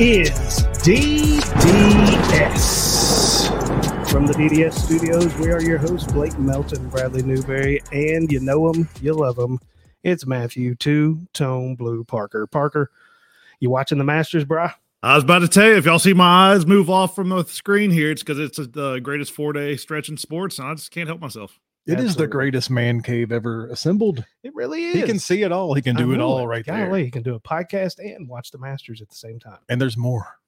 Is DDS. From the DDS studios, we are your hosts, Blake Melton, Bradley Newberry, and you know them, you love them. It's Matthew Two Tone Blue Parker. Parker, you watching the Masters, brah? I was about to tell you, if y'all see my eyes move off from the screen here, it's because it's the greatest four day stretch in sports, and I just can't help myself. It is the greatest man cave ever assembled. It really is. He can see it all. He can do it know all right there. Golly, he can do a podcast and watch the Masters at the same time. And there's more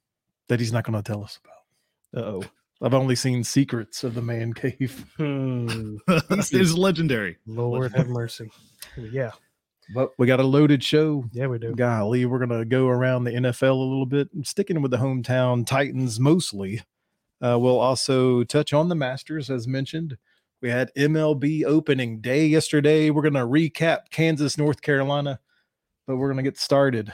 that he's not going to tell us about. Uh oh. I've only seen secrets of the man cave. Hmm. it is legendary. Lord have mercy. Yeah. But we got a loaded show. Yeah, we do. Golly, we're going to go around the NFL a little bit, I'm sticking with the hometown Titans mostly. Uh, we'll also touch on the Masters, as mentioned. We had MLB opening day yesterday. We're going to recap Kansas, North Carolina, but we're going to get started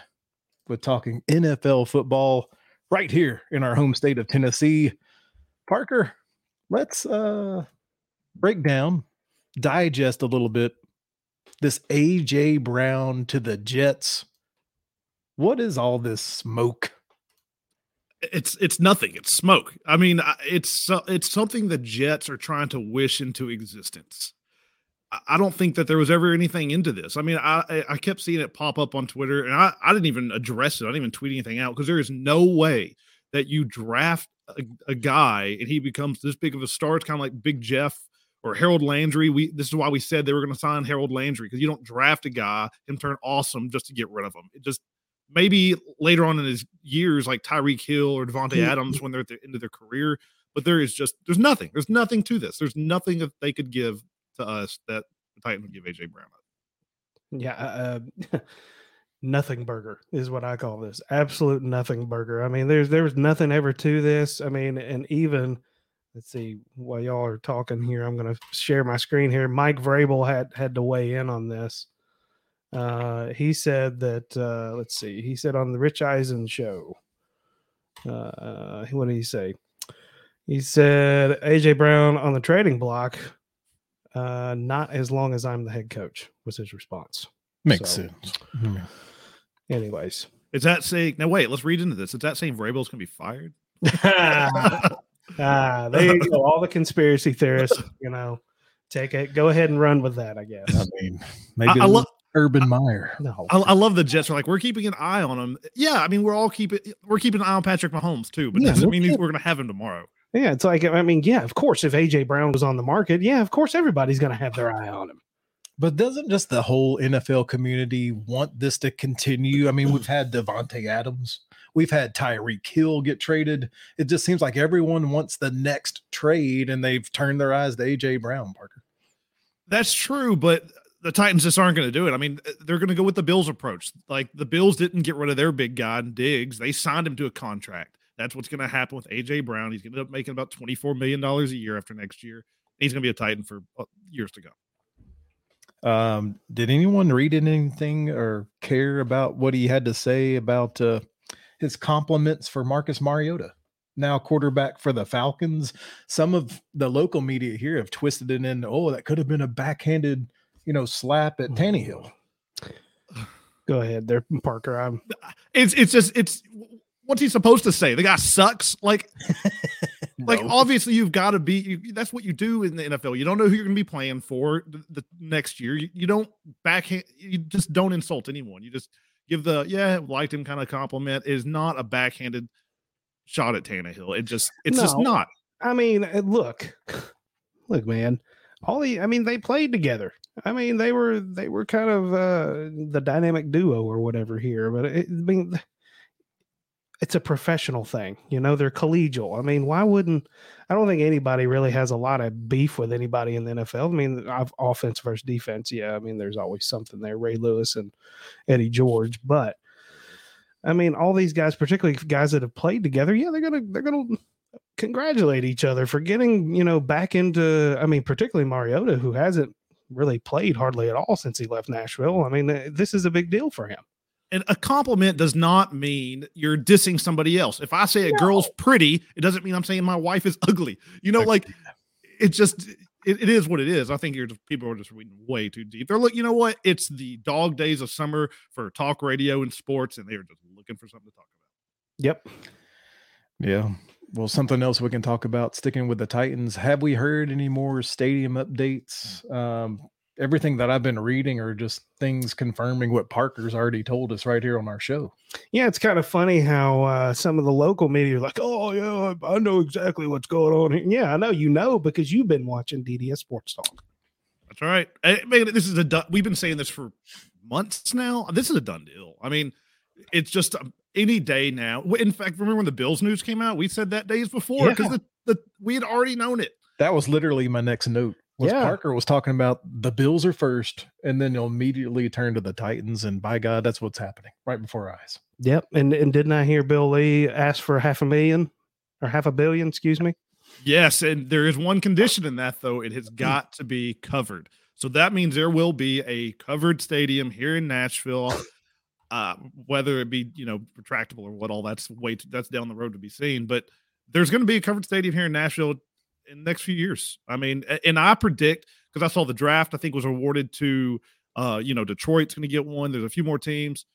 with talking NFL football right here in our home state of Tennessee. Parker, let's uh, break down, digest a little bit this AJ Brown to the Jets. What is all this smoke? It's it's nothing. It's smoke. I mean, it's it's something the Jets are trying to wish into existence. I- don't think that there was ever anything into this. I mean, I I- I kept seeing it pop up on Twitter, and I, I didn't even address it. I didn't even tweet anything out because there is no way that you draft a, a guy and he becomes this big of a star. It's kind of like Big Jeff or Harold Landry. We this is why we said they were going to sign Harold Landry because you don't draft a guy and turn awesome just to get rid of him. It just maybe later on in his years, like Tyreek Hill or Davante Adams when they're at the end of their career. But there is just there's nothing. There's nothing to this. There's nothing that they could give to us that the Titans would give AJ Brown. up. Yeah, uh, uh, nothing burger is what I call this. Absolute nothing burger. I mean, there's there's nothing ever to this. I mean, and even let's see, while y'all are talking here, I'm going to share my screen here. Mike Vrabel had had to weigh in on this. Uh, he said that uh, let's see, he said on the Rich Eisen show. Uh, what did he say? He said AJ Brown on the trading block. Uh, not as long as I'm the head coach was his response. Makes So- sense. Mm. Anyways, Is that saying now wait, let's read into this. Is that saying Vrabel's gonna be fired? ah, there you go. All the conspiracy theorists, you know, take it. Go ahead and run with that. I guess. I mean, maybe I, I a love Urban Meyer. No, I, I love the Jets are like we're keeping an eye on him. Yeah, I mean we're all keeping we're keeping an eye on Patrick Mahomes too, but Yeah, doesn't mean we're gonna have him tomorrow. yeah, it's like I mean, yeah, of course, if AJ Brown was on the market, yeah, of course, everybody's going to have their eye on him. But doesn't just the whole NFL community want this to continue? I mean, we've had Davante Adams, we've had Tyreek Hill get traded. It just seems like everyone wants the next trade, and they've turned their eyes to AJ Brown. Parker. That's true, but the Titans just aren't going to do it. I mean, uh, they're going to go with the Bills approach. Like the Bills didn't get rid of their big guy Diggs; they signed him to a contract. That's what's going to happen with AJ Brown. He's going to end up making about twenty four million dollars a year after next year. He's going to be a Titan for uh, years to go. Um, did anyone read anything or care about what he had to say about uh, his compliments for Marcus Mariota, now quarterback for the Falcons? Some of the local media here have twisted it in. Oh, that could have been a backhanded, you know, slap at Tannehill. Go ahead, there, Parker. I'm It's it's just it's what's he supposed to say? The guy sucks. Like like obviously you've got to be you, that's what you do in the NFL. You don't know who you're going to be playing for the, the next year. You, you don't backhand you just don't insult anyone. You just give the yeah, liked him kind of compliment It is not a backhanded shot at Tannehill. It just it's just not. I mean, uh, look, look, man. All the, I mean, they played together. I mean, they were they were kind of uh, the dynamic duo or whatever here. But it, I mean, it's a professional thing. You know, they're collegial. I mean, why wouldn't? I don't think anybody really has a lot of beef with anybody in the NFL. I mean, I've offense versus defense. Yeah, I mean, there's always something there. Ray Lewis and Eddie George, but. I mean, all these guys, particularly guys that have played together, yeah, they're gonna they're gonna congratulate each other for getting you know back into i mean particularly mariota who hasn't really played hardly at all since he left nashville i mean this is a big deal for him And a compliment does not mean you're dissing somebody else. If I say a girl's pretty, it doesn't mean I'm saying my wife is ugly. You know, like it just it, it is what it is. I think you're just people are just reading way too deep. They're look, you know what? It's the dog days of summer for talk radio and sports, and they're just looking for something to talk about. Yep. Yeah. Well, something else we can talk about sticking with the Titans. Have we heard any more stadium updates? Um, everything that I've been reading are just things confirming what Parker's already told us right here on our show. Yeah, it's kind of funny how uh, some of the local media are like, "Oh yeah, I know exactly what's going on here." Yeah, I know you know because you've been watching DDS Sports Talk. That's right. I mean, this is a done, we've been saying this for months now. This is a done deal. I mean, it's just um, any day now. In fact, remember when the Bills news came out? We said that days before because Yeah. the, the we had already known it. That was literally my next note. Was Yeah. Parker was talking about the Bills are first, and then you'll immediately turn to the Titans, and by God, that's what's happening right before our eyes. Yep, and and didn't I hear Bill Lee ask for half a million or half a billion? Excuse me. Yes, and there is one condition ah. in that though. It has hmm. got to be covered. So that means there will be a covered stadium here in Nashville. Uh, whether it be you know retractable or what, all that's way that's down the road to be seen. But there's going to be a covered stadium here in Nashville in the next few years. I mean, and I predict because I saw the draft. I think was awarded to uh, you know Detroit's going to get one. There's a few more teams.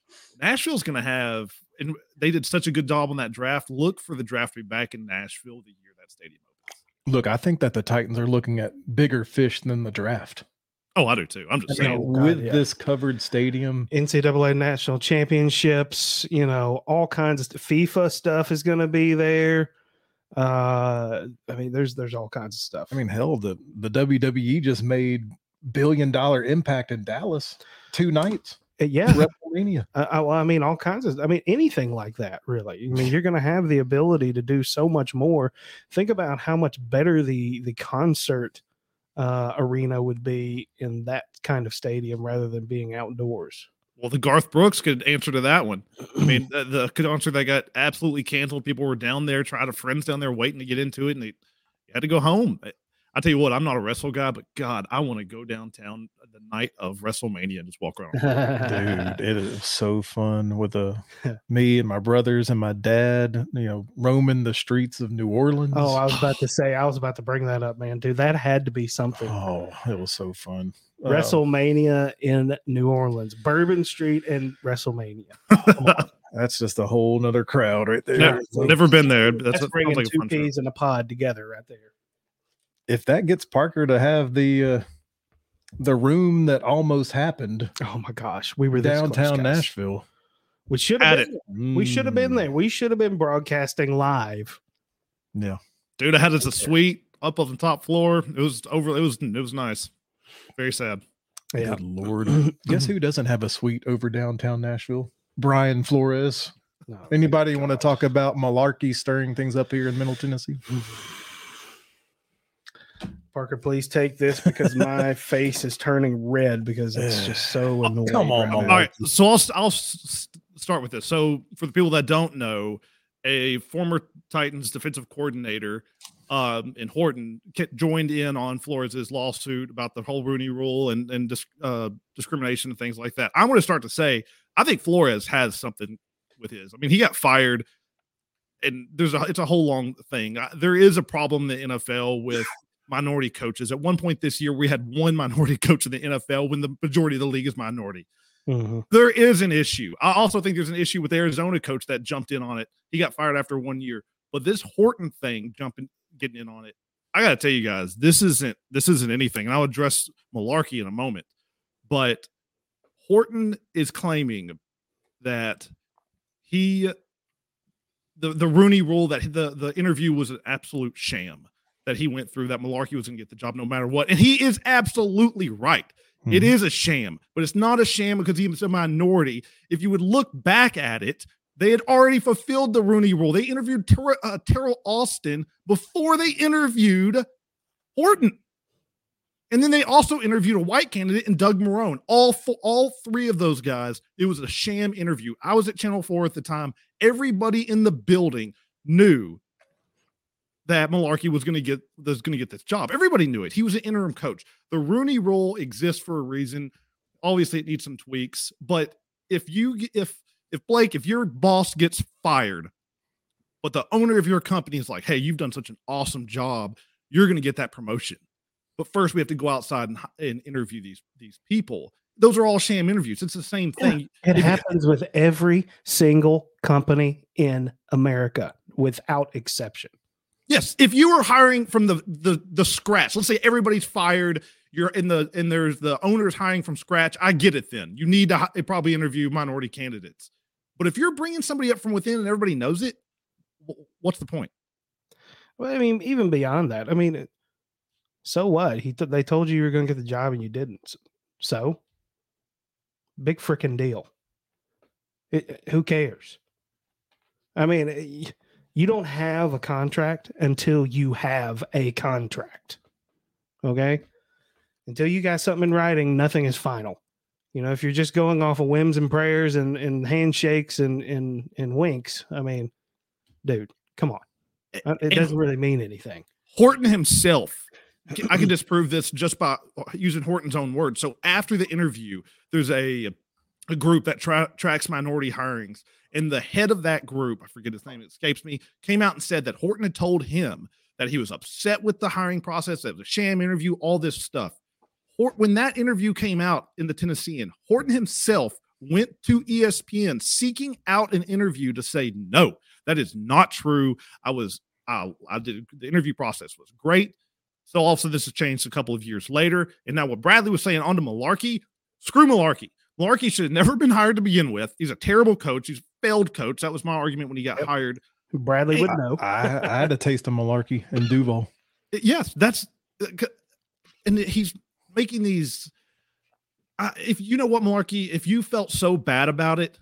Nashville's going to have, and they did such a good job on that draft. Look for the draft to be back in Nashville the year that stadium opens. Look, I think that the Titans are looking at bigger fish than the draft. Oh, I do too. I'm just I mean, saying. Oh, God, with yeah. this covered stadium, NCAA national championships, you know, all kinds of st- FIFA stuff is going to be there. Uh, I mean, there's there's all kinds of stuff. I mean, hell, the the WWE just made billion dollar impact in Dallas two nights. Uh, yeah, WrestleMania. Uh, I, I mean, all kinds of. I mean, anything like that, really. I mean, you're going to have the ability to do so much more. Think about how much better the the concert uh, arena would be in that kind of stadium rather than being outdoors. Well, the Garth Brooks could answer to that one. I mean, the, the concert that got absolutely canceled. People were down there, trying to friends down there waiting to get into it, and they had to go home. I, I tell you what, I'm not a wrestle guy, but God, I want to go downtown the night of WrestleMania and just walk around. Dude, it is so fun with uh, me and my brothers and my dad, you know, roaming the streets of New Orleans. Oh, I was about to say, I was about to bring that up, man, dude. That had to be something. Oh, it was so fun. Uh, WrestleMania in New Orleans, Bourbon Street, and WrestleMania. that's just a whole nother crowd right there. Never, never been there. but That's, That's that bringing like two fun trip. peas in a pod together right there. If that gets Parker to have the uh, the room that almost happened Oh my gosh, we were this close, downtown. Nashville, We should have it. been. We should have been there. We should have been broadcasting live. Yeah. Dude, I had us a suite up on the top floor. It was over. It was it was nice. Very sad. Yeah. Good lord. Guess who doesn't have a suite over downtown Nashville? Brian Flores. No. Anybody want to talk about Mularkey stirring things up here in Middle Tennessee? Parker, please take this because my face is turning red because it's just so annoying. come on, right All right, so I'll I'll s- s- start with this. So for the people that don't know, a former Titans defensive coordinator um, in Horton joined in on Flores' lawsuit about the whole Rooney Rule and and dis- uh, discrimination and things like that. I want to start to say I think Flores has something with his. I mean, he got fired, and there's a it's a whole long thing. Uh, There is a problem in the NFL with minority coaches. At one point this year, we had one minority coach in the NFL when the majority of the league is minority Mhm. there is an issue. I also think there's an issue with the Arizona coach that jumped in on it. He got fired after one year. But this Horton thing, jumping, getting in on it, I gotta tell you guys, this isn't this isn't anything. And I'll address Mularkey in a moment. But Horton is claiming that he the the Rooney rule that the the interview was an absolute sham that he went through that Mularkey was going to get the job no matter what. And he is absolutely right. It Mhm. is a sham, but it's not a sham because he was a minority. If you would look back at it, they had already fulfilled the Rooney rule. They interviewed Ter- uh, Teryl Austin before they interviewed Horton. And then they also interviewed a white candidate and Doug Marrone. All four, all three of those guys, it was a sham interview. I was at Channel 4 at the time. Everybody in the building knew that Mularkey was going to get was going to get this job. Everybody knew it. He was an interim coach. The Rooney rule exists for a reason. Obviously, it needs some tweaks, but if you if if Blake, if your boss gets fired, but the owner of your company is like, "Hey, you've done such an awesome job. You're going to get that promotion." But first, we have to go outside and, and interview these these people. those are all sham interviews. It's the same Yeah, thing. It If- happens with every single company in America without exception. Yes, if you were hiring from the the the scratch, let's say everybody's fired, you're in the and there's the owners hiring from scratch. I get it. Then you need to eh, probably interview minority candidates. But if you're bringing somebody up from within and everybody knows it, what's the point? Well, I mean, even beyond that, I mean, so what? He th- they told you you were going to get the job and you didn't. So, big freaking deal. It, it- eh, who cares? I mean, it- y- you don't have a contract until you have a contract. Okay, until you got something in writing, nothing is final. You know, if you're just going off of whims and prayers and, and handshakes and, and and winks, I mean, dude, come on. Uh, It doesn't really mean anything. Horton himself, I can disprove this just by using Horton's own words. So after the interview, there's a a group that tra- tracks minority hirings, and the head of that group, I forget his name, it escapes me, came out and said that Horton had told him that he was upset with the hiring process, that it was a sham interview, all this stuff. Hort- when that interview came out in the Tennessean, Horton himself went to ESPN seeking out an interview to say, no, that is not true. I was, I, I did, the interview process was great. So also this has changed a couple of years later. And now what Bradley was saying on to Mularkey, screw Mularkey. Mularkey should have never been hired to begin with. He's a terrible coach. He's a failed coach. That was my argument when he got Yep. hired. Bradley Hey, would know. I, I had a taste of Mularkey and Duval. Yes, that's uh, and he's making these. Uh, if you know what, Mularkey, if you felt so bad about it,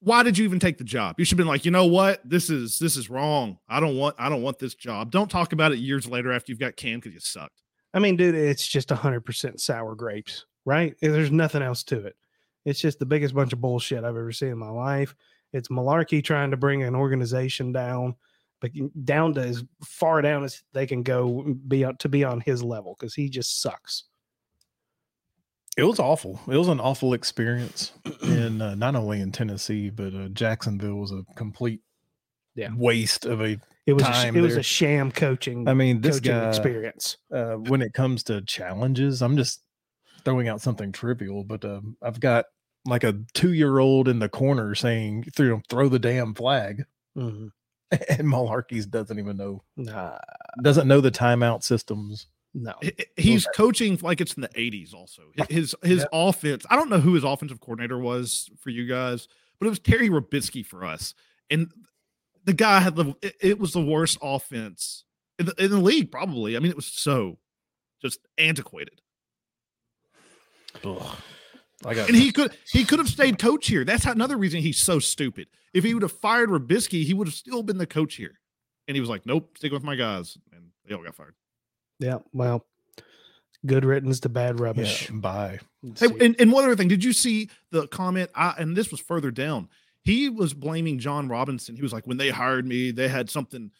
why did you even take the job? You should have been like, you know what, this is this is wrong. I don't want I don't want this job. Don't talk about it years later after you've got canned because you sucked. I mean, dude, it's just hundred percent sour grapes, right? There's nothing else to it. It's just the biggest bunch of bullshit I've ever seen in my life. It's Mularkey trying to bring an organization down, but down to as far down as they can go be on- to be on his level because he just sucks. It was awful. It was an awful experience in uh, not only in Tennessee, but uh, Jacksonville was a complete Yeah. waste of a. It was a, it was a sham coaching. I mean, this guy. experience. Uh, when it comes to challenges, I'm just throwing out something trivial, but um, I've got like a two year old in the corner saying, "Throw throw the damn flag," Mhm. and Mularkey's doesn't even know Nah, doesn't know the timeout systems. no. H- h- He's coaching like it's in the 80s also. Hi- His his offense, I don't know who his offensive coordinator was for you guys, but it was Terry Robiskie for us. And the guy had the it, it was the worst offense in the, in the league probably. I mean it was so just antiquated. Ugh. I got And he could he could have stayed coach here. That's how, another reason he's so stupid. If he would have fired Robiskie, he would have still been the coach here. And he was like, "Nope, stick with my guys." And they all got fired. Yeah, well, good riddance to bad yeah, rubbish. bye. Hey, and, and one other thing, did you see the comment? I, and this was further down. He was blaming Jon Robinson. He was like, when they hired me, they had something.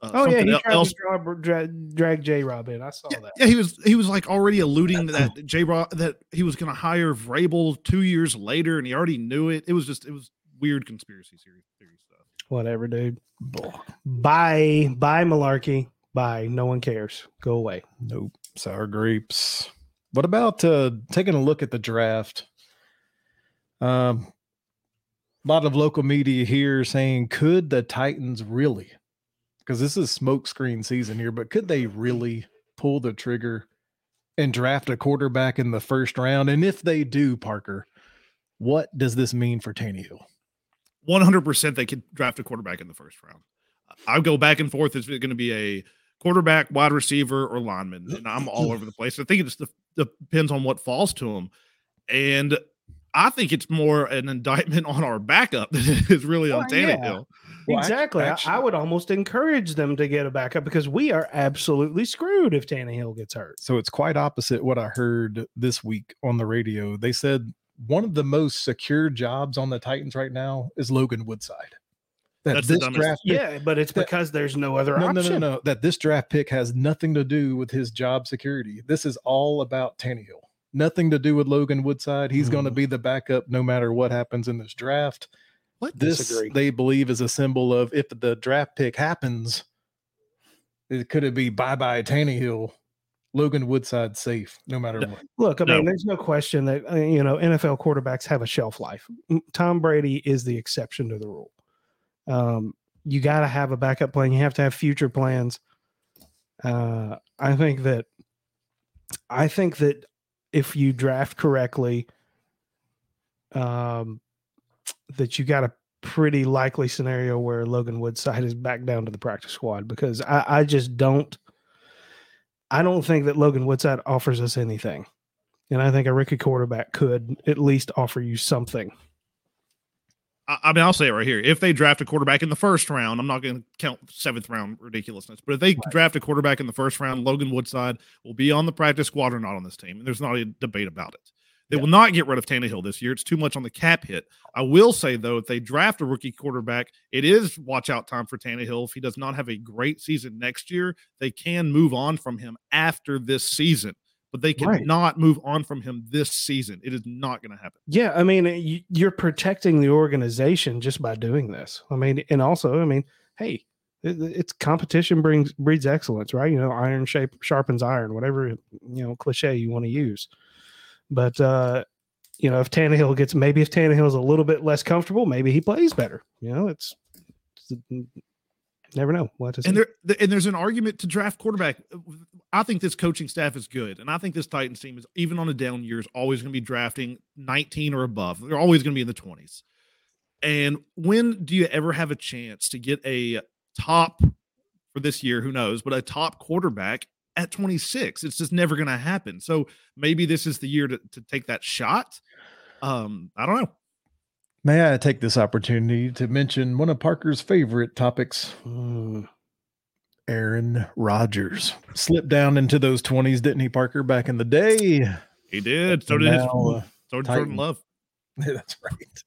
Uh, oh yeah, he el- tried else. to draw, dra- drag J Rob in. I saw Yeah, that. yeah, he was he was like already alluding to that J. Rob that he was going to hire Vrabel two years later, and he already knew it. It was just it was weird conspiracy theory, theory stuff. Whatever, dude. Blah. Bye, bye, Mularkey. Bye. No one cares. Go away. Nope. Sour grapes. What about uh taking a look at the draft? Um a lot of local media here saying could the Titans really because this is smokescreen season here, but could they mm-hmm. really pull the trigger and draft a quarterback in the first round? And if they do, Parker, what does this mean for Tannehill? One hundred percent, they could draft a quarterback in the first round. I'll go back and forth. Is it going to be a quarterback, wide receiver, or lineman? And I'm all over the place. I think it just depends on what falls to them. And I think it's more an indictment on our backup than it is really oh, on Well, yeah. Tannehill. Well, exactly. I- I, would almost encourage them to get a backup because we are absolutely screwed if Tannehill gets hurt. So it's quite opposite what I heard this week on the radio. They said one of the most secure jobs on the Titans right now is Logan Woodside. That That's this dumbest- draft pick, Yeah, but it's That- because there's no other no, no, option. no, no, that this draft pick has nothing to do with his job security. This is all about Tannehill. Nothing to do with Logan Woodside. He's going to mm. be the backup no matter what happens in this draft. What? This Disagree. they believe is a symbol of if the draft pick happens, it could it be bye bye Tannehill Logan Woodside safe no matter what. Look, I No. mean, there's no question that uh, you know NFL quarterbacks have a shelf life. Tom Brady is the exception to the rule. Um, you got to have a backup plan. You have to have future plans. Uh, I think that I think that if you draft correctly, um, that you got a pretty likely scenario where Logan Woodside is back down to the practice squad because I, I just don't. I don't think that Logan Woodside offers us anything. And I think a rookie quarterback could at least offer you something. I, I mean, I'll say it right here. If they draft a quarterback in the first round, I'm not going to count seventh round ridiculousness, but if they draft a quarterback in the first round, Logan Woodside will be on the practice squad or not on this team. And there's not a debate about it. They Yeah. will not get rid of Tannehill this year. It's too much on the cap hit. I will say, though, if they draft a rookie quarterback, it is watch out time for Tannehill. If he does not have a great season next year, they can move on from him after this season. But they Right. cannot move on from him this season. It is not going to happen. Yeah, I mean, you, you're protecting the organization just by doing this. I mean, and also, I mean, hey, it's competition brings breeds excellence, right? You know, iron shape sharpens iron, whatever you know cliche you want to use. But uh, you know, if Tannehill gets maybe if Tannehill's a little bit less comfortable, maybe he plays better. You know, it's, it's never know what to say. and there and there's an argument to draft quarterback. I think this coaching staff is good, and I think this Titans team is even on a down year is always going to be drafting 19 or above. They're always going to be in the 20s. And when do you ever have a chance to get a top for this year? Who knows? But a top quarterback at 26, it's just never going to happen. So maybe this is the year to, to take that shot. Um, I don't know. May I take this opportunity to mention one of Parker's favorite topics? Aaron Rodgers slipped down into those 20s, didn't he, Parker, back in the day? He did. So did his, uh, so did Jordan Love. That's right.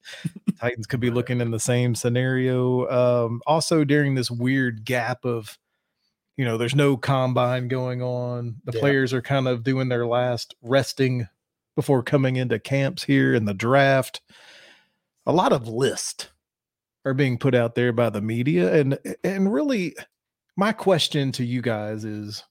Titans could be looking in the same scenario. Um, also, during this weird gap of, you know, there's no combine going on. The Yeah. players are kind of doing their last resting before coming into camps here in the draft. A lot of lists are being put out there by the media, and and really, my question to you guys is: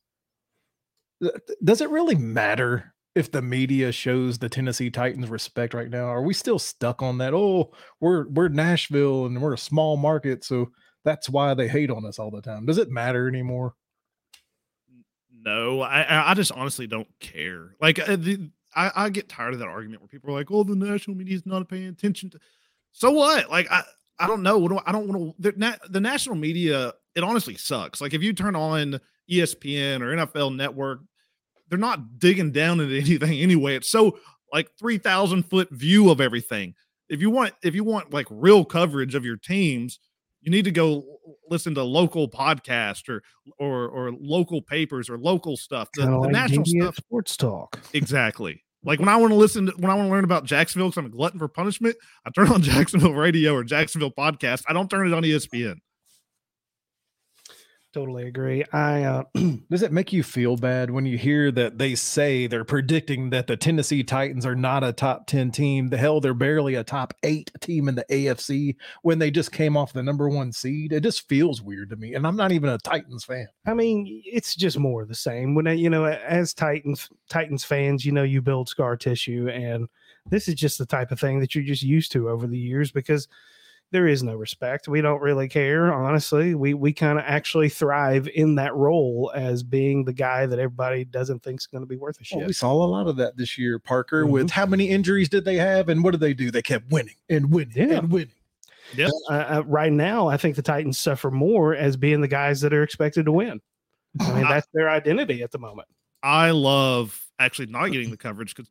Does it really matter if the media shows the Tennessee Titans respect right now? Are we still stuck on that? Oh, we're we're Nashville and we're a small market, so that's why they hate on us all the time. Does it matter anymore? No, I I just honestly don't care. Like uh, the, I I get tired of that argument where people are like, "Oh, the national media is not paying attention to." So what? Like I I don't know. I, don't want to. The, na- the national media it honestly sucks. Like if you turn on ESPN or NFL Network, they're not digging down into anything anyway. It's so like three thousand foot view of everything. If you want if you want like real coverage of your teams, you need to go listen to local podcasts or or or local papers or local stuff. The, the like national stuff, sports talk. exactly. Like when I want to listen to when I want to learn about Jacksonville because I'm a glutton for punishment, I turn on Jacksonville radio or Jacksonville podcast. I don't turn it on ESPN. Totally agree. I uh, Does it make you feel bad when you hear that they say they're predicting that the Tennessee Titans are not a top 10 team? The hell, they're barely a top eight team in the AFC when they just came off the number one seed. It just feels weird to me. And I'm not even a Titans fan. I mean, it's just more of the same. When I- you know, as Titans Titans fans, you know, you build scar tissue, and this is just the type of thing that you're just used to over the years because there is no respect. We don't really care, honestly. We we kind of actually thrive in that role as being the guy that everybody doesn't think is going to be worth a shit. Well, we saw a lot of that this year, Parker, Mhm. with how many injuries did they have? And what did they do? They kept winning and winning Yeah. and winning. Yep. uh, uh, right now, I think the Titans suffer more as being the guys that are expected to win. I mean, I- that's their identity at the moment. I love actually not getting the coverage because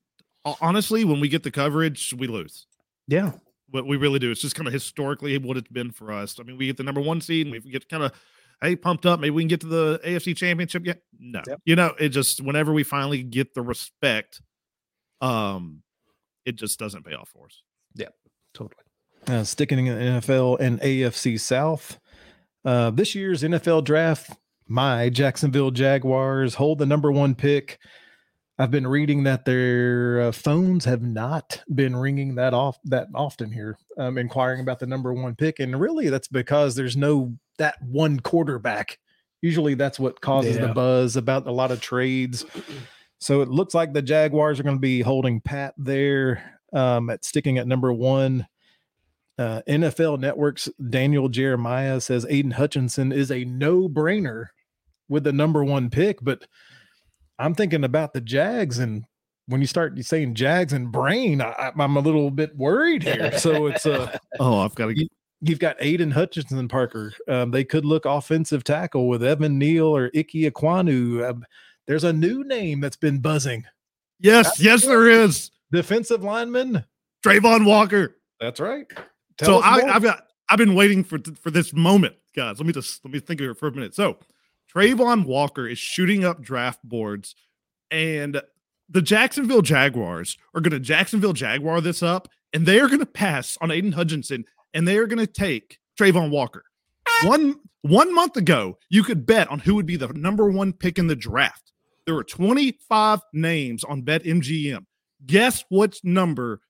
honestly, when we get the coverage, we lose. Yeah, What we really do. It's just kind of historically what it's been for us. I mean, we get the number one seed and we get kind of hey pumped up. Maybe we can get to the AFC championship yet. No. Yep. You know, it just whenever we finally get the respect, um, it just doesn't pay off for us. Yeah, totally. Uh, sticking in the NFL and AFC South. Uh, this year's NFL draft, my Jacksonville Jaguars hold the number one pick. I've been reading that their uh, phones have not been ringing that off that often here, um, inquiring about the number one pick, and really that's because there's no that one quarterback Usually that's what causes Yeah. the buzz about a lot of trades. So it looks like the Jaguars are going to be holding pat there um, at sticking at number one. Uh, NFL Network's Daniel Jeremiah says Aidan Hutchinson is a no brainer with the number one pick, but I'm thinking about the Jags and when you start saying Jags and brain, I, I'm a little bit worried here. So it's uh, Oh, I've got to get. you've got Aidan Hutchinson Parker. Um, they could look offensive tackle with Evan Neal or Ickey Ekwonu. Um, there's a new name that's been buzzing. Yes, yes, there is Defensive lineman. Travon Walker. That's right. so I, I've got. I've been waiting for for this moment, guys. Let me just let me think of it for a minute. So, Travon Walker is shooting up draft boards, and the Jacksonville Jaguars are going to Jacksonville Jaguar this up, and they are going to pass on Aidan Hutchinson, and they are going to take Travon Walker. One one month ago, you could bet on who would be the number one pick in the draft. There were 25 names on BetMGM. Guess what number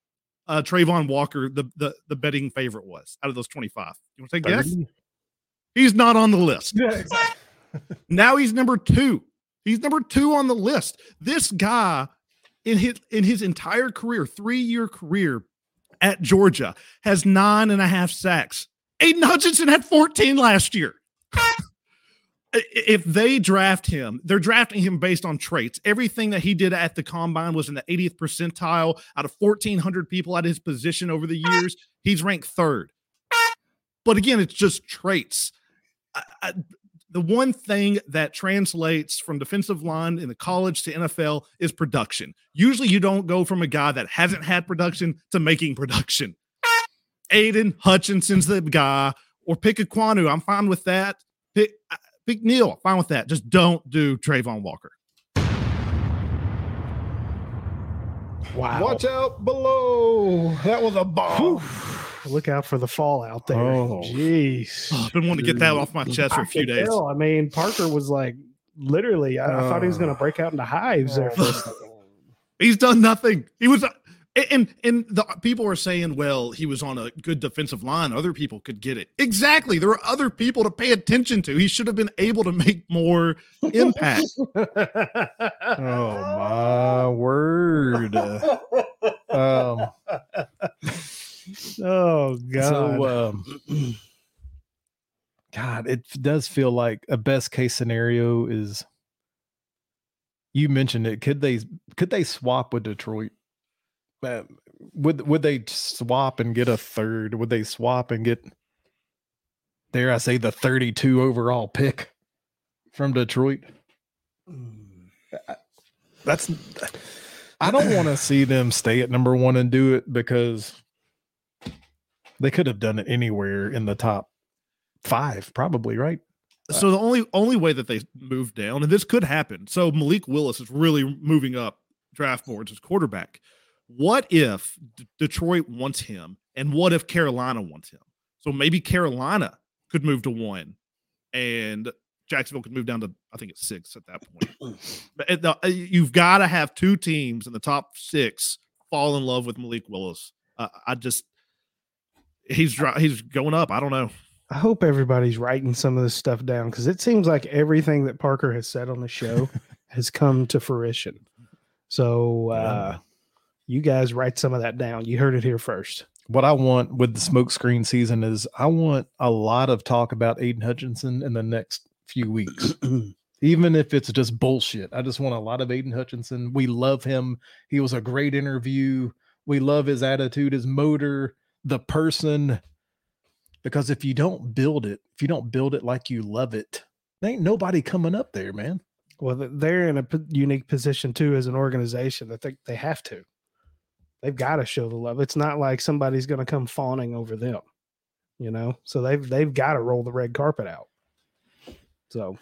uh Trayvon Walker, the, the the betting favorite was out of those 25. You want to take a guess? He's not on the list. now he's number two. He's number two on the list. This guy, in his in his entire career, three year career at Georgia, has nine and a half sacks. Aidan Hutchinson had 14 last year. If they draft him, they're drafting him based on traits. Everything that he did at the combine was in the 80th percentile out of 1,400 people at his position over the years. He's ranked third. But again, it's just traits. I, the one thing that translates from defensive line in the college to NFL is production. Usually, you don't go from a guy that hasn't had production to making production. Aidan Hutchinson's the guy, or pick Ekwonu. I'm fine with that. Pick, uh, pick Neal. Fine with that. Just don't do Travon Walker. Wow. Watch out below. That was a bomb. Whew. Look out for the fall out there. Oh. Jeez. Oh, I've been wanting to get that off my chest for a few could days. tell. I mean, Parker was like literally. I, I thought he was going Uh. to break out into hives there. For a second. He's done nothing. He was, and and the people are saying, well, he was on a good defensive line. Other people could get it. Exactly. There are other people to pay attention to. He should have been able to make more impact. Oh my word. Um, oh God. so um, God, it does feel like a best case scenario is you mentioned it. Could they could they swap with Detroit? Uh, would would they swap and get a third? Would they swap and get dare I say the 32 overall pick from Detroit? That's I don't want to see them stay at number one and do it because they could have done it anywhere in the top five, probably, right? So the only only way that they move down, and this could happen. So Malik Willis is really moving up draft boards as quarterback. What if D- Detroit wants him, and what if Carolina wants him? So maybe Carolina could move to one, and Jacksonville could move down to I think it's six at that point. But it- the- uh, you've got to have two teams in the top six fall in love with Malik Willis. Uh, I just he's he's going up. I don't know. I hope everybody's writing some of this stuff down because it seems like everything that Parker has said on the show has come to fruition. So uh, you guys write some of that down. You heard it here first. What I want with the smokescreen season is I want a lot of talk about Aidan Hutchinson in the next few weeks. Even if it's just bullshit. I just want a lot of Aidan Hutchinson. We love him. He was a great interview. We love his attitude, his motor, the person. Because if you don't build it, if you don't build it like you love it, there ain't nobody coming up there, man. Well, they're in a p- unique position too as an organization that they, they have to. They've got to show the love. It's not like somebody's going to come fawning over them, you know. So they've they've got to roll the red carpet out. So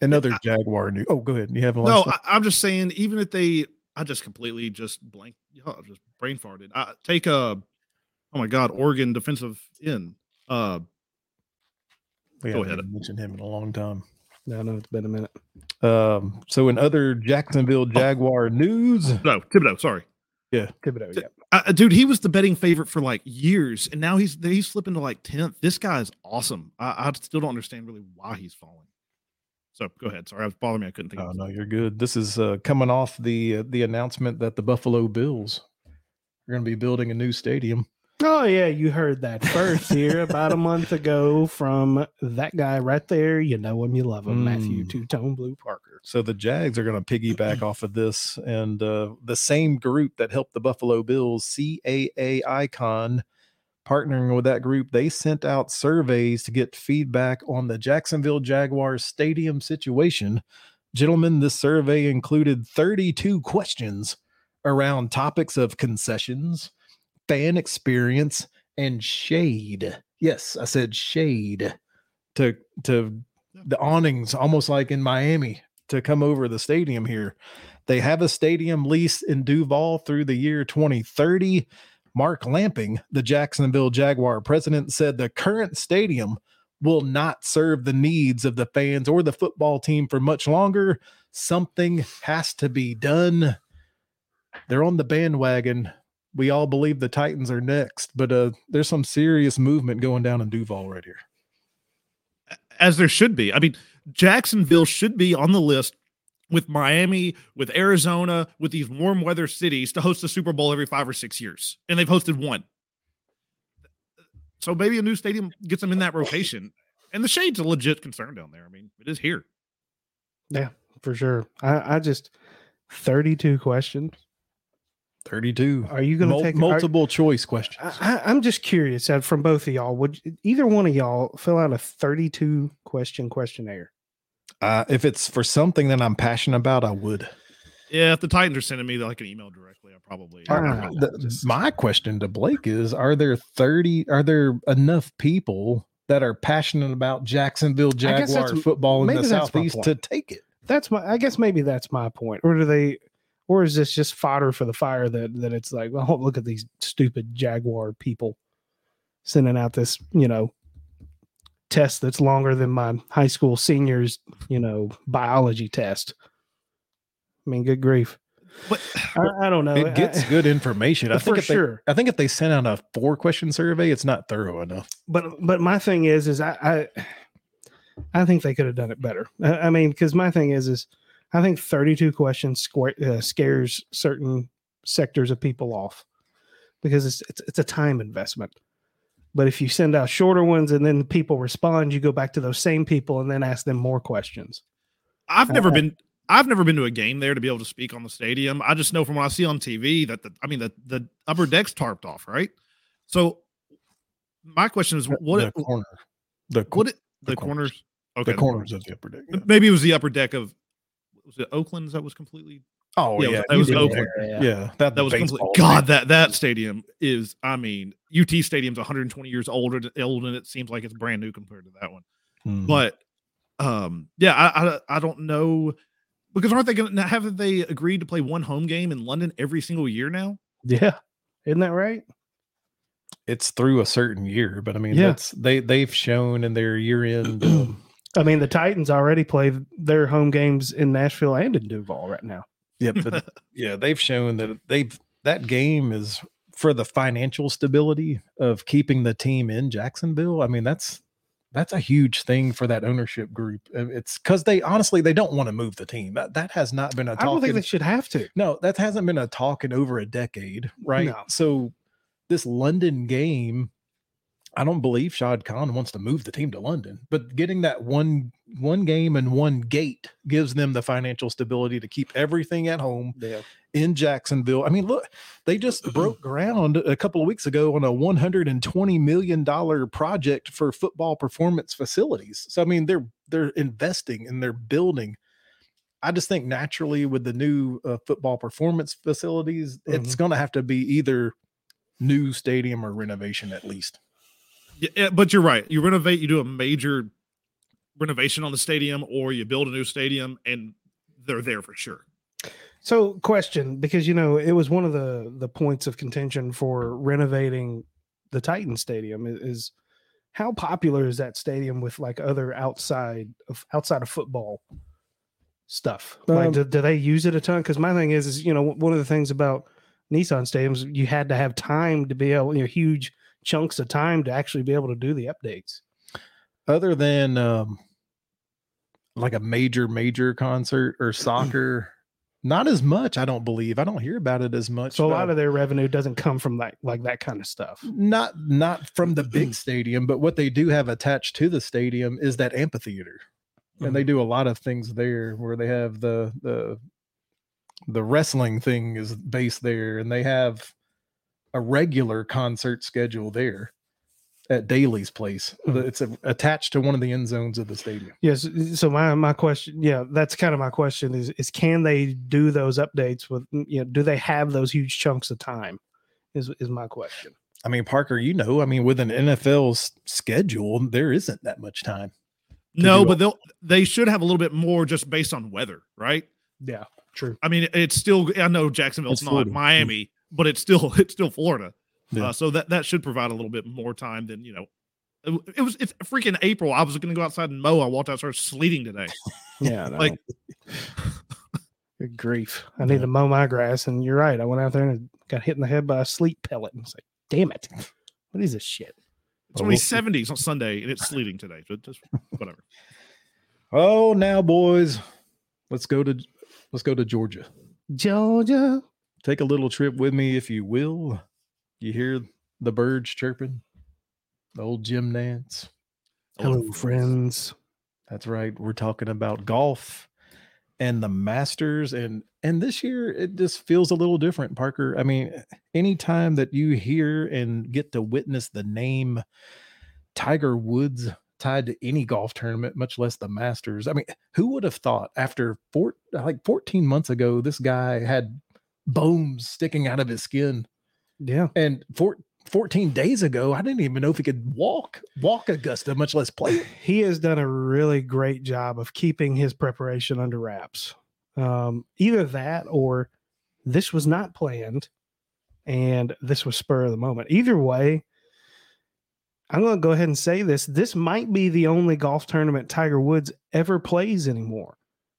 Another Jaguar new. Oh, go ahead. You have a No, I, I'm just saying, even if they, I just completely just blank, yeah, I just brain farted. I, take a, oh my God, Oregon defensive end. Uh, we go haven't ahead. mentioned him in a long time. no, no, it's been a minute. Um, so in other Jacksonville Jaguar news, no, Thibodeaux, sorry. Yeah, Thibodeaux, yeah. Uh, dude, he was the betting favorite for like years, and now he's he's slipping to like tenth. This guy is awesome. I, I still don't understand really why he's falling. So go ahead. Sorry, I was bothering me. I couldn't think. Oh of no, you're good. This is uh, coming off the uh, the announcement that the Buffalo Bills are going to be building a new stadium. Oh yeah, you heard that first here about a month ago from that guy right there. You know him, you love him, Matthew Mm. Two Tone Blue Parker. So the Jags are going to piggyback off of this, and uh, the same group that helped the Buffalo Bills, CAA Icon, partnering with that group, they sent out surveys to get feedback on the Jacksonville Jaguars stadium situation. Gentlemen, this survey included 32 questions around topics of concessions, fan experience, and shade. Yes, I said shade to to the awnings, almost like in Miami, to come over the stadium here. They have a stadium lease in Duval through the year 2030. Mark Lamping, the Jacksonville Jaguar president, said the current stadium will not serve the needs of the fans or the football team for much longer. Something has to be done. They're on the bandwagon. We all believe the Titans are next, but uh, there's some serious movement going down in Duval right here. as there should be. I mean, Jacksonville should be on the list with Miami, with Arizona, with these warm weather cities to host the Super Bowl every five or six years, and they've hosted one. So maybe a new stadium gets them in that rotation. And the shade's a legit concern down there. I mean, it is here. Yeah, for sure. I, I just thirty-two questions. 32. Are you going to Mul- take are- multiple choice questions. I, I- I'm just curious uh, from both of y'all. Would either one of y'all fill out a 32 question questionnaire? Uh, if it's for something that I'm passionate about, I would. Yeah, if the Titans are sending me like an email directly, I probably. Uh, the- just- my question to Blake is: Are there 30? Are there enough people that are passionate about Jacksonville guess Jaguar football in the maybe that's my southeast to take it? That's my. I guess maybe that's my point. Or do they? Or is this just fodder for the fire that that it's like, well, look at these stupid Jaguar people sending out this, you know, test that's longer than my high school seniors, you know, biology test. I mean, good grief. But I, I don't know. It gets I- good information. I for think if they, sure. I think if they sent out a four question survey, it's not thorough enough. but but my thing is is I I, I think they could have done it better. I, I mean, because my thing is is I think 32 questions square, uh, scares certain sectors of people off because it's, it's it's a time investment. But if you send out shorter ones and then people respond, you go back to those same people and then ask them more questions. I've never Uh, been. I've never been to a game there to be able to speak on the stadium. I just know from what I see on TV that the, I mean, the the upper deck's tarped off, right? So, my question is, what the corner, the, what it, the the, corners. corners? Okay, the corners of the upper deck. yeah. Maybe it was the upper deck of was it Oakland's that was completely Oh Yeah, yeah, it was you Oakland. there. Yeah, that, that was complete. baseball God, that that stadium is. I mean, UT Stadium's 120 years older, old, and it seems like it's brand new compared to that one. Mhm. But um, yeah, I, I I don't know because aren't they going to haven't they agreed to play one home game in London every single year now? Yeah, isn't that right? it's through a certain year, but I mean, Yeah. that's they they've shown in their year end. Um, I mean, the Titans already play their home games in Nashville and in Duval right now. yeah, but yeah, they've shown that they've that game is for the financial stability of keeping the team in Jacksonville. I mean, that's that's a huge thing for that ownership group. Uh, It's because they honestly they don't want to move the team. That that has not been a I don't think in- they should have to. No, that hasn't been a talk in over a decade, right? No. So this London game, I don't believe Shad Khan wants to move the team to London, but getting that one one game and one gate gives them the financial stability to keep everything at home Yeah. in Jacksonville. I mean, look, they just broke ground a couple of weeks ago on a 120 million dollar project for football performance facilities. So I mean, they're they're investing and they're building. I just think naturally with the new uh, football performance facilities, it's going to have to be either new stadium or renovation at least. Yeah, yeah, but you're right. You renovate, you do a major renovation on the stadium, or you build a new stadium, and they're there for sure. So, question because you know it was one of the the points of contention for renovating the Titan Stadium is, is how popular is that stadium with like other outside of outside of football stuff? like, Um, do, do they use it a ton? Because my thing is, is you know one of the things about Nissan stadiums, you had to have time to be able, you know, huge chunks of time to actually be able to do the updates. Other than um, like a major, major concert or soccer, not as much. I don't believe. I don't hear about it as much. So a lot of their revenue doesn't come from that, like that kind of stuff. not not from the big stadium, but what they do have attached to the stadium is that amphitheater, and they do a lot of things there where they have the the the wrestling thing is based there, and they have a regular concert schedule there at Daily's place. Mhm. It's a, attached to one of the end zones of the stadium. Yes. So my my question, yeah, that's kind of my question is is can they do those updates with you know do they have those huge chunks of time? Is is my question. I mean, Parker, you know, I mean, with an NFL's schedule, there isn't that much time. No, but they'll they should have a little bit more just based on weather, right? Yeah. True. I mean, it's still I know Jacksonville's It's not Florida. Miami, but it's still it's still Florida. Yeah. Uh, so that that should provide a little bit more time than you know. It, it was it's freaking April. I was going to go outside and mow. I walked outside, started sleeting today. Yeah. no. Like- Good grief. I need to mow my grass. And you're right. I went out there and got hit in the head by a sleet pellet. And it's like, damn it. What is this shit? It's only we'll seventies on Sunday, and it's sleeting today. So just whatever. Oh, now, boys, let's go to let's go to Georgia. Georgia. Take a little trip with me, if you will. You hear the birds chirping, the old Jim Nantz. Hello, friends. That's right. We're talking about golf and the Masters, and and this year it just feels a little different, Parker. I mean, anytime that you hear and get to witness the name Tiger Woods tied to any golf tournament, much less the Masters. I mean, who would have thought after four like 14 months ago, this guy had bones sticking out of his skin, Yeah. and four, 14 days ago, I didn't even know if he could walk walk Augusta, much less play. He has done a really great job of keeping his preparation under wraps. Um, either that or this was not planned and this was spur of the moment. Either way, I'm going to go ahead and say this. This might be the only golf tournament Tiger Woods ever plays anymore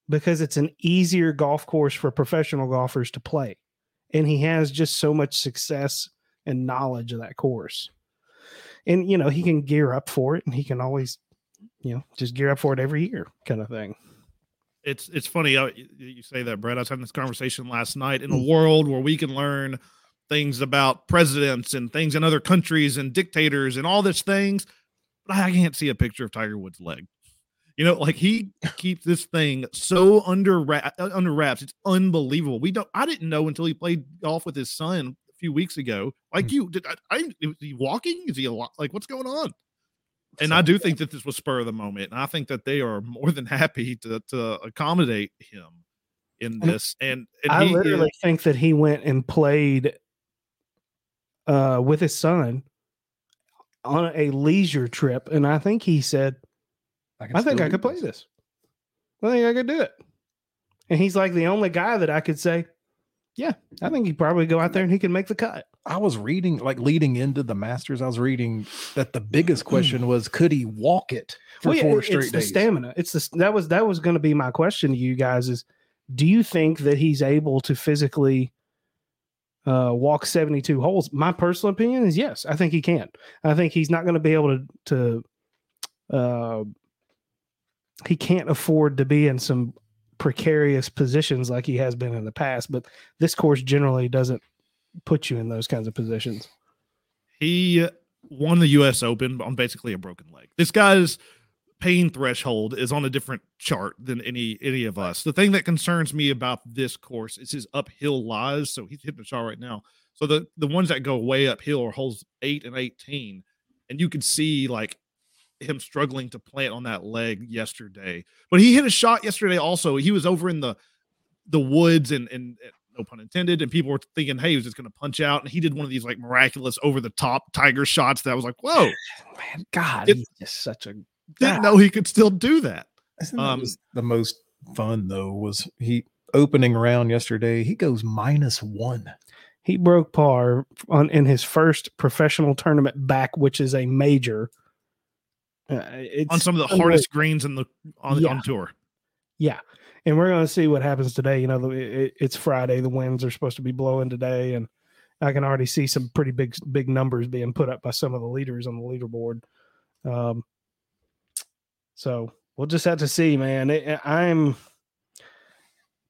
because it's an easier golf course for professional golfers to play. And he has just so much success and knowledge of that course. And, you know, he can gear up for it and he can always, you know, just gear up for it every year kind of thing. It's it's funny uh, you, say that, Brett. I was having this conversation last night. In a world where we can learn things about presidents and things in other countries and dictators and all these things, but I can't see a picture of Tiger Woods' leg. You know, like he keeps this thing so under wrap, uh, under wraps. It's unbelievable. We don't. I didn't know until he played golf with his son a few weeks ago. Like Hmm. you, did I, I? Is he walking? Is he a lot? Like what's going on? And I do think that this was spur of the moment, and I think that they are more than happy to to accommodate him in this. And, and I literally is- think that he went and played uh, with his son on a leisure trip. And I think he said, can I think I could play this. this. I think I could do it. And he's like the only guy that I could say, yeah, I think he'd probably go out there and he can make the cut. I was reading, like leading into the Masters, I was reading that the biggest question was, could he walk it for Well, yeah, four straight it's the days? stamina. It's the that was that was going to be my question to you guys is do you think that he's able to physically uh, walk 72 holes? My personal opinion is yes. I think he can. I think he's not going to be able to to uh, he can't afford to be in some precarious positions like he has been in the past, but this course generally doesn't put you in those kinds of positions. he uh, won the U.S. Open on basically a broken leg. This guy's pain threshold is on a different chart than any any of us. The thing that concerns me about this course is his uphill lies. So he's hitting the shot right now. So the the ones that go way uphill are holes eight and eighteen, and you can see like him struggling to plant on that leg yesterday. But he hit a shot yesterday. Also, he was over in the the woods and and. and no pun intended. And people were thinking, hey, he was just going to punch out. And he did one of these like miraculous over the top tiger shots that was like, whoa, Man, God, It- he's just such a didn't know he could still do that. Isn't that Um, was the most fun though? Was he opening round yesterday? He goes minus one. he broke par on in his first professional tournament back, which is a major. Uh, it's on some of the hardest greens in the on, Yeah. on tour. Yeah, and we're going to see what happens today. You know, the- it, it's Friday. The winds are supposed to be blowing today, and I can already see some pretty big big numbers being put up by some of the leaders on the leaderboard. Um, so we'll just have to see, man. It, I'm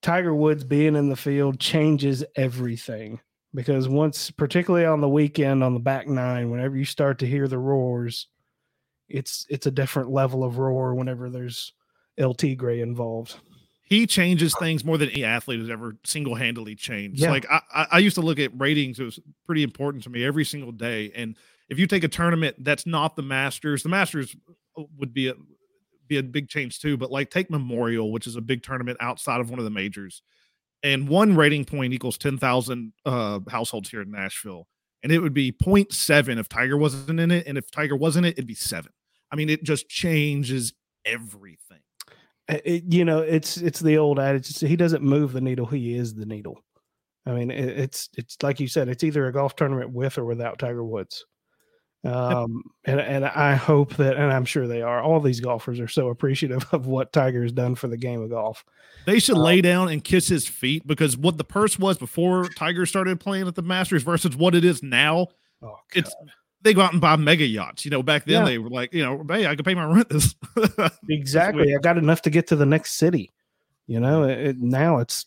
Tiger Woods being in the field changes everything because once, particularly on the weekend on the back nine, whenever you start to hear the roars, it's it's a different level of roar whenever there's El Tigre involved. He changes things more than any athlete has ever single handedly changed. Yeah. Like I, I- I used to look at ratings; it was pretty important to me every single day. And if you take a tournament that's not the Masters, the Masters uh, would be a be a big change too. But like take Memorial, which is a big tournament outside of one of the majors, and one rating point equals ten thousand uh, households here in Nashville, and it would be 0.7 if Tiger wasn't in it, and if Tiger wasn't in it, it'd be seven. I mean, it just changes everything. It, you know, it's it's the old adage. He doesn't move the needle; he is the needle. I mean, it, it's it's like you said, it's either a golf tournament with or without Tiger Woods. Um, and and I hope that, and I'm sure they are. All these golfers are so appreciative of what Tiger has done for the game of golf. They should Um, lay down and kiss his feet because what the purse was before Tiger started playing at the Masters versus what it is now, Oh, it's they go out and buy mega yachts. You know, back then Yeah. they were like, you know, hey, I could pay my rent this. exactly. I got enough to get to the next city. You know, it, it- now it's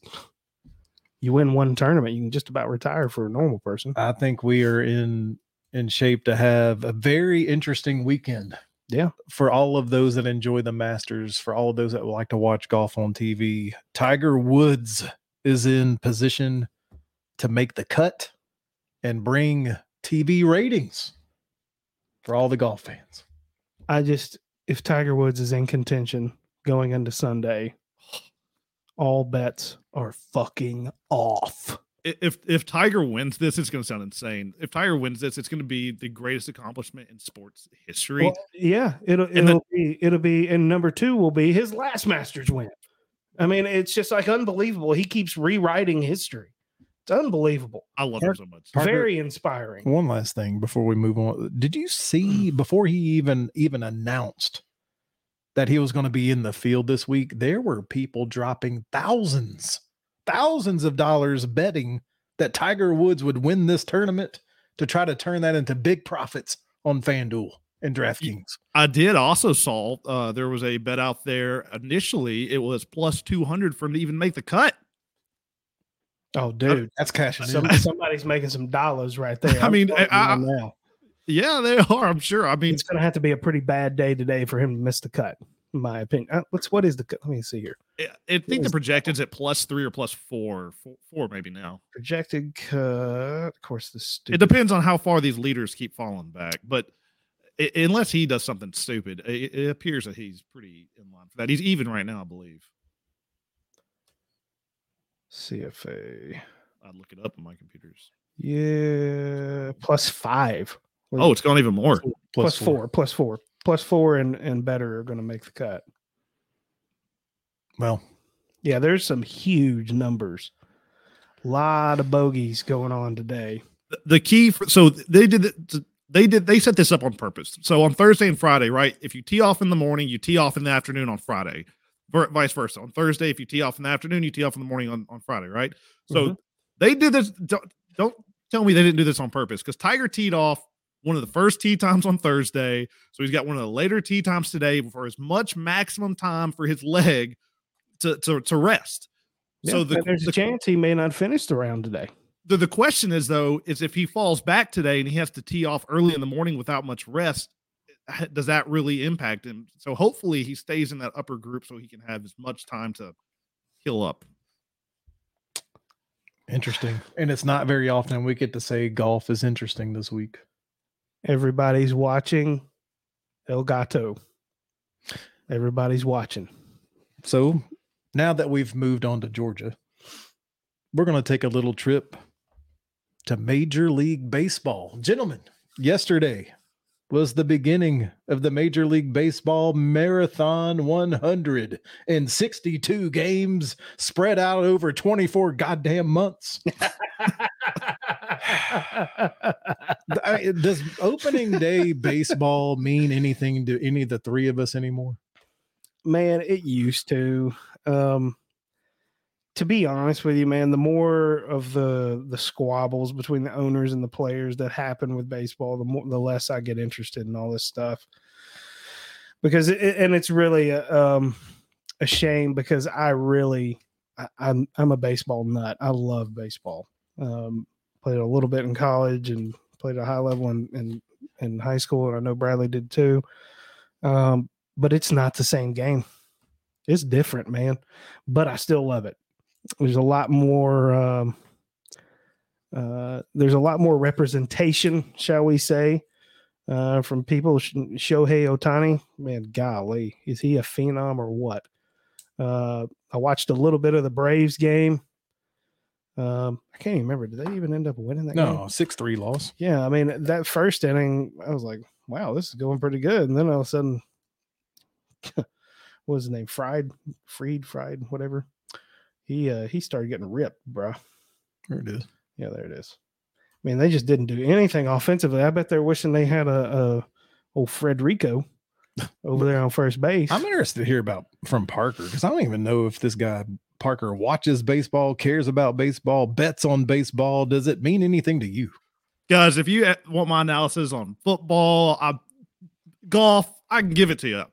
you win one tournament, you can just about retire for a normal person. I think we are in in shape to have a very interesting weekend. Yeah. For all of those that enjoy the Masters, for all of those that would like to watch golf on TV, Tiger Woods is in position to make the cut and bring TV ratings for all the golf fans. I just if Tiger Woods is in contention going into Sunday, all bets are fucking off. If if Tiger wins this, it's going to sound insane. If Tiger wins this, it's going to be the greatest accomplishment in sports history. Well, yeah, it'll And it'll be it'll be and number two will be his last Masters win. I mean, it's just like unbelievable. He keeps rewriting history. It's unbelievable. I love him so much. Parker- Very inspiring. One last thing before we move on. Did you see before he even even announced that he was going to be in the field this week, there were people dropping thousands, thousands of dollars betting that Tiger Woods would win this tournament to try to turn that into big profits on FanDuel and DraftKings. I did also saw uh, there was a bet out there. Initially, it was plus two hundred for him to even make the cut. Oh, dude, That's cashing in. somebody's making some dollars right there. I mean, I- now. Yeah, they are. I'm sure. I mean, it's going to have to be a pretty bad day today for him to miss the cut, in my opinion. Uh, what's what is the cut? Let me see here. I I think the projected is- at plus three or plus four, four, four maybe now. Projected cut. Of course, the It depends on how far these leaders keep falling back, but i unless he does something stupid, it, it appears that he's pretty in line for that. He's even right now, I believe. CFA. I'd look it up on my computers. Yeah, plus five. Oh, it's gone even more. plus four. plus four, plus four, and and better are going to make the cut. Well, Yeah, there's some huge numbers. A lot of bogeys going on today. The- The key for so they did it- they did they set this up on purpose. So on Thursday and Friday, right? If you tee off in the morning, you tee off in the afternoon on Friday. Vice versa. On Thursday, if you tee off in the afternoon, you tee off in the morning on, on Friday, right? So Mhm. they did this. Don't, don't tell me they didn't do this on purpose because Tiger teed off one of the first tee times on Thursday. So he's got one of the later tee times today for as much maximum time for his leg to, to, to rest. Yeah, so the, there's the, a chance he may not finish the round today. the, the question is, though, is if he falls back today and he has to tee off early in the morning without much rest, does that really impact him? So hopefully he stays in that upper group so he can have as much time to heal up. interesting. And it's not very often we get to say golf is interesting this week. Everybody's watching El Gato. Everybody's watching. So now that we've moved on to Georgia, we're going to take a little trip to Major League Baseball. Gentlemen, yesterday was the beginning of the Major League Baseball Marathon 162 games spread out over 24 goddamn months. I- does opening day baseball mean anything to any of the three of us anymore? Man, it used to. Um, to be honest with you, man, the more of the the squabbles between the owners and the players that happen with baseball, the more the less I get interested in all this stuff. Because it, and it's really a, um, a shame because I really I, I'm I'm a baseball nut. I love baseball. Um, played a little bit in college and played a high level in, in in high school, and I know Bradley did too. Um, but it's not the same game. It's different, man. But I still love it. There's a lot more. Um, uh, there's a lot more representation, shall we say, uh, from people. Shohei Ohtani, man, golly, is he a phenom or what? Uh, I watched a little bit of the Braves game. Um, I can't even remember. Did they even end up winning that No, six three loss. Yeah, I mean that first inning, I was like, "Wow, this is going pretty good." And then all of a sudden, what was his name? Fried, Freed, Fried, whatever. He uh he started getting ripped, bro. There it is. Yeah, there it is. I mean, they just didn't do anything offensively. I bet they're wishing they had a, a old Frederico over there on first base. I'm interested to hear about from Parker because I don't even know if this guy Parker watches baseball, cares about baseball, bets on baseball. Does it mean anything to you? Guys, if you want my analysis on football, I, golf, I can give it to you.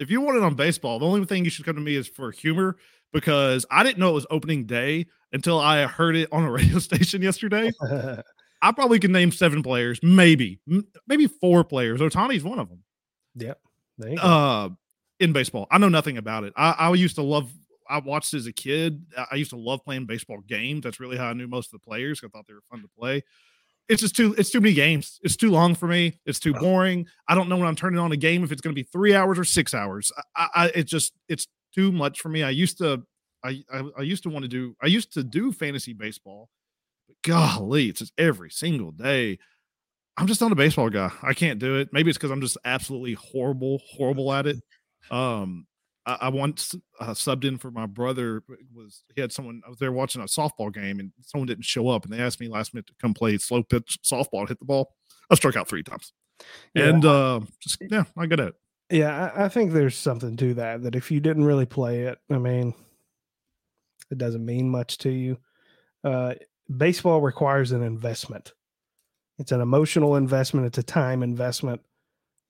If you want it on baseball, the only thing you should come to me is for humor because I didn't know it was opening day until I heard it on a radio station yesterday. I probably could name seven players, maybe, maybe four players. Ohtani's one of them. yep. There you go. Uh, in baseball, I know nothing about it. I, I used to love. I watched as a kid. I- I used to love playing baseball games. That's really how I knew most of the players. I thought they were fun to play. It's just too. It's too many games. It's too long for me. It's too boring. I don't know when I'm turning on a game if it's going to be three hours or six hours. I, I it just it's too much for me. I used to. I, I I used to want to do. I used to do fantasy baseball. But golly, it's just every single day. I'm just not a baseball guy. I can't do it. Maybe it's because I'm just absolutely horrible, horrible at it. Um, I, I once uh, subbed in for my brother. Was he had someone? I was there watching a softball game, and someone didn't show up, and they asked me last minute to come play slow pitch softball and hit the ball. I struck out three times, Yeah. and uh, just yeah, I got it. Yeah, I, think there's something to that. That if you didn't really play it, I mean, it doesn't mean much to you. Uh, baseball requires an investment. It's an emotional investment. It's a time investment.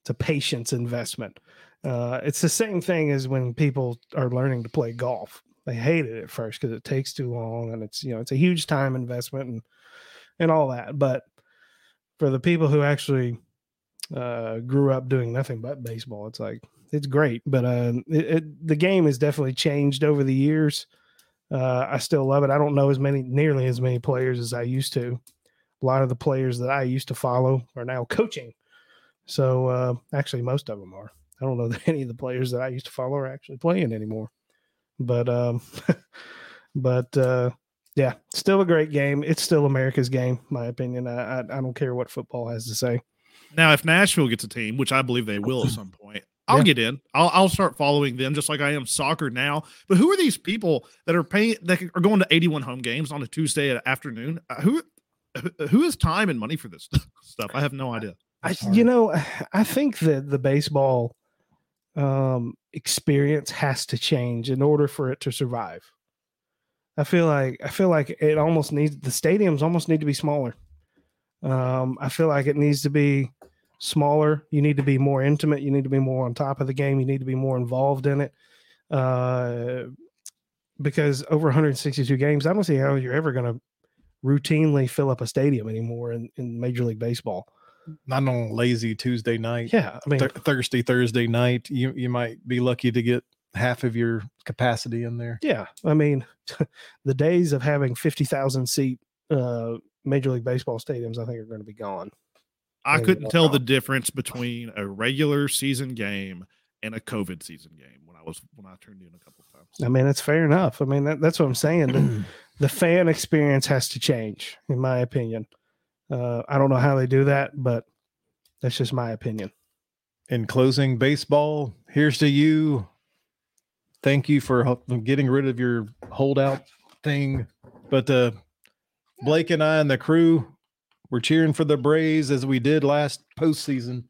It's a patience investment. Uh, it's the same thing as when people are learning to play golf. They hate it at first because it takes too long, and it's you know it's a huge time investment and and all that. But for the people who actually uh, grew up doing nothing but baseball. It's like it's great, but uh, it, it, the game has definitely changed over the years. Uh, I still love it. I don't know as many, nearly as many players as I used to. A lot of the players that I used to follow are now coaching. So uh, actually, most of them are. I don't know that any of the players that I used to follow are actually playing anymore. But um, but uh, yeah, still a great game. It's still America's game, my opinion. I, I I don't care what football has to say. Now, if Nashville gets a team, which I believe they will at some point, I'll Yeah. get in. I'll, I'll start following them just like I am soccer now. But who are these people that are paying that are going to 81 home games on a Tuesday afternoon? Uh, who who has time and money for this stuff? I have no idea. I, you know, I think that the baseball um, experience has to change in order for it to survive. I feel like I feel like it almost needs the stadiums almost need to be smaller. Um, I feel like it needs to be smaller. You need to be more intimate. You need to be more on top of the game. You need to be more involved in it. Uh, because over 162 games, I don't see how you're ever going to routinely fill up a stadium anymore in, in Major League Baseball. Not on a lazy Tuesday night. Yeah, I mean, Thur- Thursday, Thursday night. You you might be lucky to get half of your capacity in there. Yeah, I mean, the days of having fifty thousand seat uh, Major League Baseball stadiums, I think, are going to be gone. I Maybe couldn't not. tell the difference between a regular season game and a COVID season game when I was when I turned in a couple of times. I mean, it's fair enough. I mean, that, that's what I'm saying. The, the fan experience has to change, in my opinion. Uh, I don't know how they do that, but that's just my opinion. In closing, baseball, here's to you. Thank you for getting rid of your holdout thing. But uh, Blake and I and the crew, we're cheering for the Braves as we did last postseason.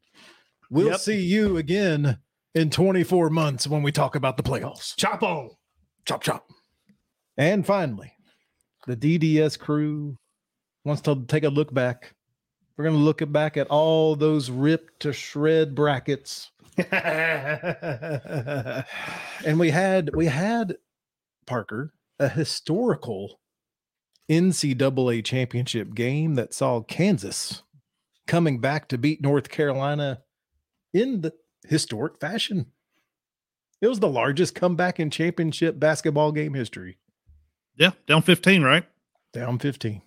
We'll Yep. see you again in 24 months when we talk about the playoffs. Chop on. Chop, chop. And finally, the DDS crew wants to take a look back. We're going to look back at all those ripped to shred brackets. and we had we had Parker a historical NCAA championship game that saw Kansas coming back to beat North Carolina in the historic fashion. It was the largest comeback in championship basketball game history. Yeah, down 15, right? Down 15.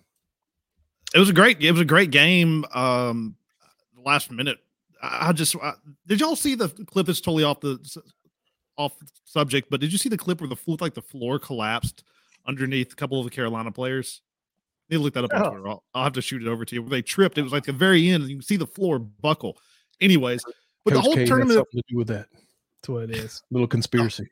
It was a great it was a great game um last minute. I, I just I, did y'all see the clip it's totally off the off subject, but did you see the clip where the looked like the floor collapsed underneath a couple of the Carolina players? You look that up on Oh. Twitter. I'll, I'll have to shoot it over to you. They tripped, it was like the very end, and you can see the floor buckle. Anyways, but Coach the whole K had tournament, something to do with that That's what it is. little conspiracy.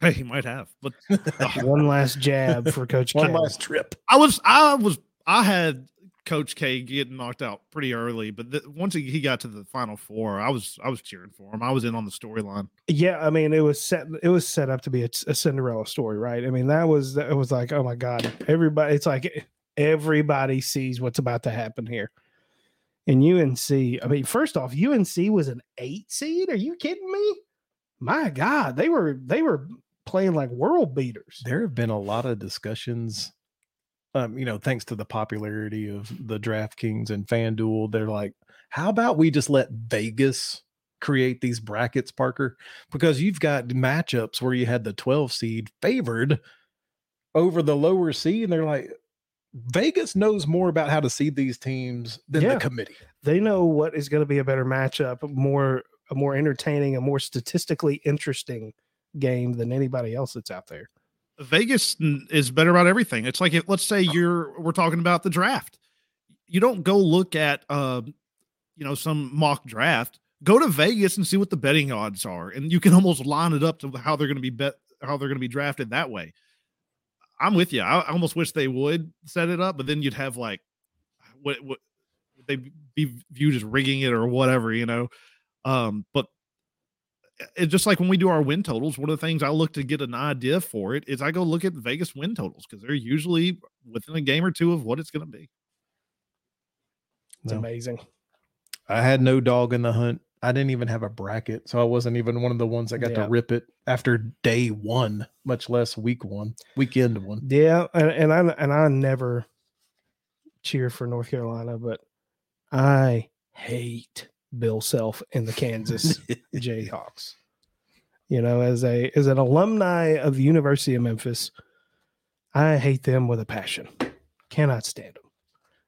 hey, he might have, but One last jab for Coach One K. last trip. I was, I was, I had Coach K getting knocked out pretty early, but the, once he, he got to the final four, I was, I was cheering for him. I was in on the storyline. Yeah, I mean, it was set. It was set up to be a, a Cinderella story, right? I mean, that was that was like, oh my god, everybody. It's like everybody sees what's about to happen here. And UNC, I mean, first off, UNC was an eight seed. Are you kidding me? My God, they were they were playing like world beaters. There have been a lot of discussions. Um, you know, thanks to the popularity of the DraftKings and FanDuel, they're like, how about we just let Vegas create these brackets, Parker? Because you've got matchups where you had the 12 seed favored over the lower seed, and they're like, Vegas knows more about how to seed these teams than Yeah. the committee. They know what is going to be a better matchup, more a more entertaining, a more statistically interesting game than anybody else that's out there. Vegas is better about everything. It's like if let's say you're we're talking about the draft. You don't go look at uh you know some mock draft. Go to Vegas and see what the betting odds are and you can almost line it up to how they're going to be bet how they're going to be drafted that way. I'm with you. I, I almost wish they would set it up, but then you'd have like what what would they be viewed as rigging it or whatever, you know. Um but it's just like when we do our win totals, one of the things I look to get an idea for it is I go look at Vegas win totals because they're usually within a game or two of what it's going to be. It's No. amazing. I had no dog in the hunt. I didn't even have a bracket, so I wasn't even one of the ones that got Yeah. to rip it after day one, much less week one, weekend one. Yeah, and, and I and I never cheer for North Carolina, but I hate Bill Self and the Kansas Jayhawks. You know, as a as an alumni of the University of Memphis, I hate them with a passion. Cannot stand them.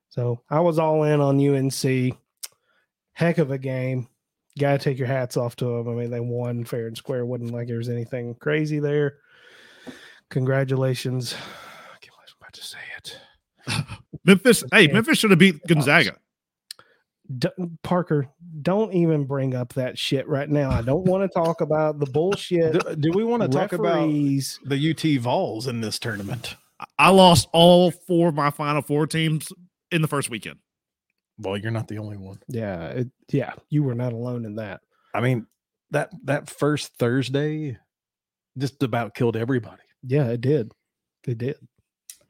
So I was all in on UNC. Heck of a game. Got to take your hats off to them. I mean, they won fair and square. wasn't like there was anything crazy there. Congratulations. I can't believe I'm about to say it. Memphis, hey, Memphis should have beat Gonzaga. D- Parker, don't even bring up that shit right now. I don't want to talk about the bullshit. Do, do we want to talk about the UT Vols in this tournament? I- I lost all four of my Final Four teams in the first weekend. Well, you're not the only one. Yeah, it, yeah, you were not alone in that. I mean, that that first Thursday just about killed everybody. Yeah, it did. It did.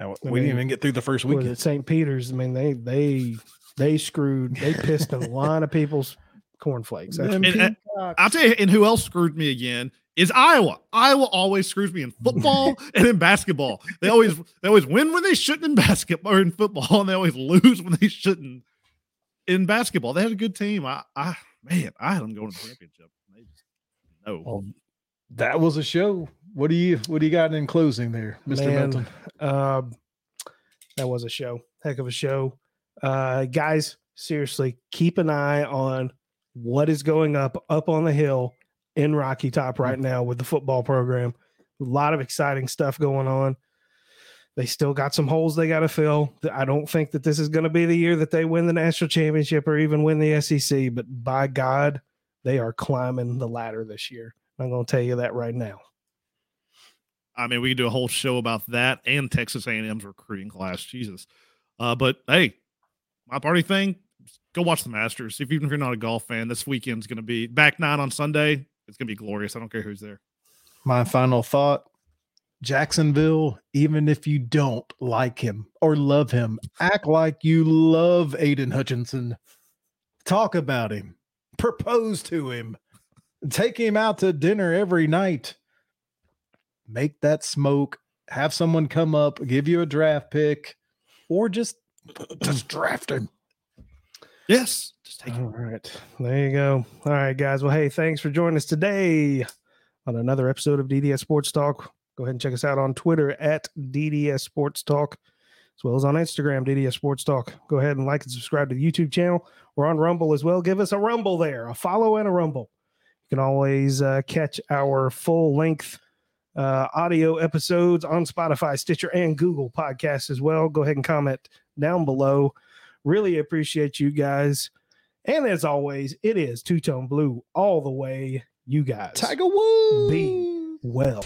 Now, I we mean, didn't even get through the first Was weekend. it St. Peter's? I mean, they they they screwed. They pissed in a lot of people's cornflakes. That's Them for And- and. I'll tell you, and who else screwed me again is Iowa. Iowa always screws me in football and in basketball. They always they always win when they shouldn't in basketball or in football, and they always lose when they shouldn't in basketball. They had a good team. I, I man, I had them going to the championship. They just, no, Well, that was a show. What do you what do you got in closing there, Mr. Man, Melton? Um, that was a show. Heck of a show. Uh, guys, seriously, keep an eye on what is going up up on the hill in Rocky Top right now with the football program. A lot of exciting stuff going on. They still got some holes they got to fill. I don't think that this is going to be the year that they win the national championship or even win the SEC, but by God, they are climbing the ladder this year. I'm going to tell you that right now. I mean, we could do a whole show about that and Texas A&M's recruiting class. Jesus. Uh, but hey, my party thing, go watch the Masters. If even if you're not a golf fan, this weekend's going to be back nine on Sunday. It's going to be glorious. I don't care who's there. My final thought Jacksonville, even if you don't like him or love him, act like you love Aidan Hutchinson. Talk about him, propose to him, take him out to dinner every night. Make that smoke, have someone come up, give you a draft pick, or just just draft him. Yes. Just take All right. There you go. All right, guys. Well, hey, thanks for joining us today on another episode of DDS Sports Talk. Go ahead and check us out on Twitter at DDS Sports Talk, as well as on Instagram, DDS Sports Talk. Go ahead and like and subscribe to the YouTube channel. We're on Rumble as well. Give us a Rumble there, a follow and a Rumble. You can always uh, catch our full length uh, audio episodes on Spotify, Stitcher, and Google Podcasts as well. Go ahead and comment down below. Really appreciate you guys. And as always, it is two tone blue all the way. You guys Tiger Woods. Be well.